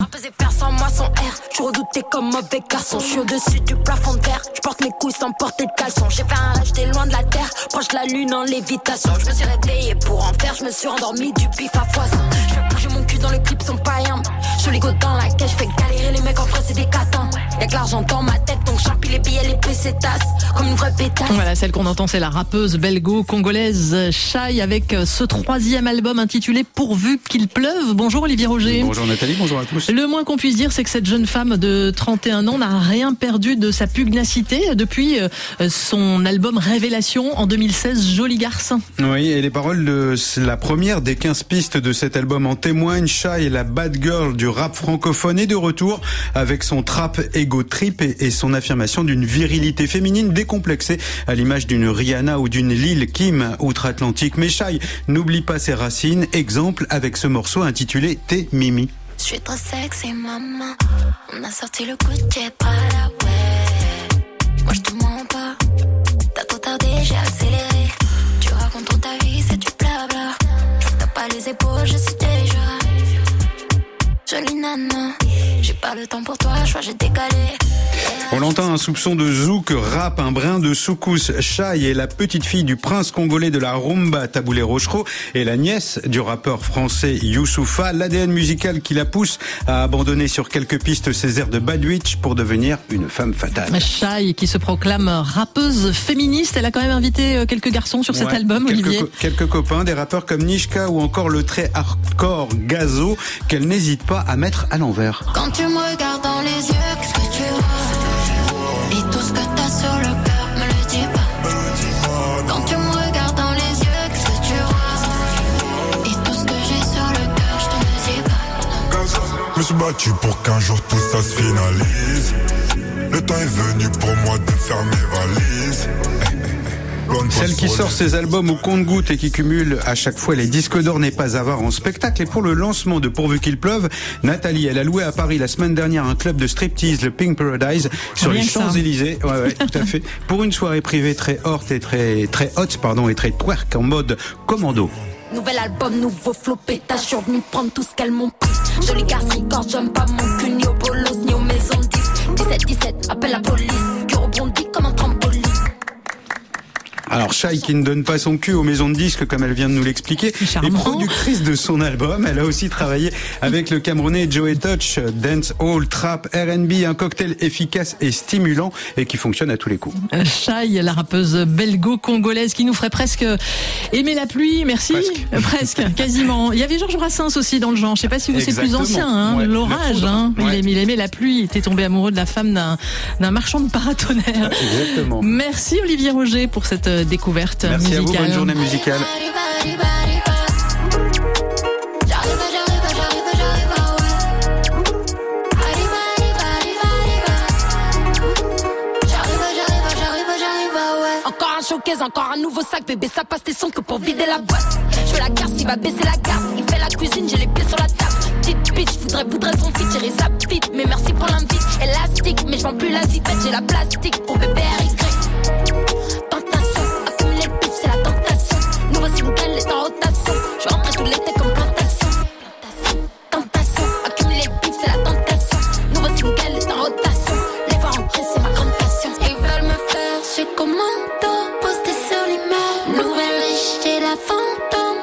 Rappeuse faire sans moi son air. Je redoutais comme mauvais garçon. Je suis au-dessus du plafond de verre. Je porte mes couilles sans porter de caleçon. J'ai fait un rêve, j'étais loin de la terre. Proche de la lune en lévitation. Je me suis réveillé pour en faire. Je me suis endormi du pif à foison. Je fais bouger mon cul dans les clips, sont païens. Je go dans la caisse, je fais galérer les mecs en vrai, c'est des catins. Y'a que l'argent dans ma tête, comme une vraie pétasse. Voilà, celle qu'on entend, c'est la rappeuse belgo-congolaise Shai avec ce troisième album intitulé Pourvu qu'il pleuve. Bonjour Olivier Roger. Bonjour Nathalie, bonjour à tous. Le moins qu'on puisse dire, c'est que cette jeune femme de 31 ans n'a rien perdu de sa pugnacité depuis euh, son album Révélation en 2016, Joli garçon. Oui, et les paroles de la première des 15 pistes de cet album en témoignent. Shai, la bad girl du rap francophone, est de retour avec son trap ego trip et, son affirmation d'une virilité féminine décomplexée à l'image d'une Rihanna ou d'une Lil Kim outre-Atlantique. Mais Shai n'oublie pas ses racines. Exemple avec ce morceau intitulé T'es Mimi. Je suis trop sexy, maman. On a sorti le coup de pas la ouais. Moi, je te mens pas. T'as trop tardé, j'ai accéléré. Tu racontes ta vie, c'est du blabla. T'as pas les épaules, je suis déjà. Jolie nana. J'ai pas le temps pour toi, je crois j'ai décalé. On l'entend un soupçon de zouk, rap, un brin de soukous. Shai est la petite fille du prince congolais de la rumba Taboulé Rochereau et la nièce du rappeur français Youssoufa. L'ADN musical qui la pousse à abandonner sur quelques pistes ses airs de Badwitch pour devenir une femme fatale. Shai qui se proclame rappeuse féministe. Elle a quand même invité euh, quelques garçons sur cet album, quelques Olivier. quelques copains, des rappeurs comme Nishka ou encore le très hardcore Gazo qu'elle n'hésite pas à mettre à l'envers. Quand tu me regardes dans les yeux, qu'est-ce que tu vois Et tout ce que t'as sur le cœur, me le dis pas. Quand tu me regardes dans les yeux, qu'est-ce que tu vois Et tout ce que j'ai sur le cœur, je te le dis pas. Je me suis battu pour qu'un jour tout ça se finalise. Le temps est venu pour moi de faire mes valises. Celle qui sort ses albums au compte-goutte et qui cumule à chaque fois les disques d'or n'est pas à voir en spectacle. Et pour le lancement de Pourvu qu'il pleuve, Nathalie, elle a loué à Paris la semaine dernière un club de striptease, le Pink Paradise, sur les Champs-Élysées. Ouais, ouais, tout à fait. Pour une soirée privée très haute et très, très haute, pardon, et très twerk en mode commando. Nouvel album, nouveau flow, pétage, je venu prendre tout ce qu'elles m'ont pris. Joli garce, record, j'aime pas mon cul, ni au bolos, ni aux maisons 10. 17-17, appelle la police, Alors Shai qui ne donne pas son cul aux maisons de disques comme elle vient de nous l'expliquer, est productrice de son album. Elle a aussi travaillé avec le Camerounais Joey Touch, dance hall, trap, R&B, un cocktail efficace et stimulant et qui fonctionne à tous les coups. Shai, la rappeuse belgo-congolaise qui nous ferait presque aimer la pluie, merci. Presque, quasiment. Il y avait Georges Brassens aussi dans le genre. Je sais pas si vous c'est plus ancien, hein, l'orage. Hein. Il, aimait, il, aimait, la pluie. Il était tombé amoureux de la femme d'un marchand de paratonnerre. Exactement. Merci Olivier Roger pour cette découverte Merci musicale. à vous, bonne journée musicale. Encore un showcase, encore un nouveau sac, bébé, ça passe tes sons que pour vider la boîte. Je fais la garce, il va baisser la garde. Il fait la cuisine, j'ai les pieds sur la table. Petite bitch, voudrais, voudrais son fit, j'ai sa petite. Mais merci pour l'invite, élastique. Mais je vends plus la zipette, j'ai la plastique pour bébé Eric la fantôme.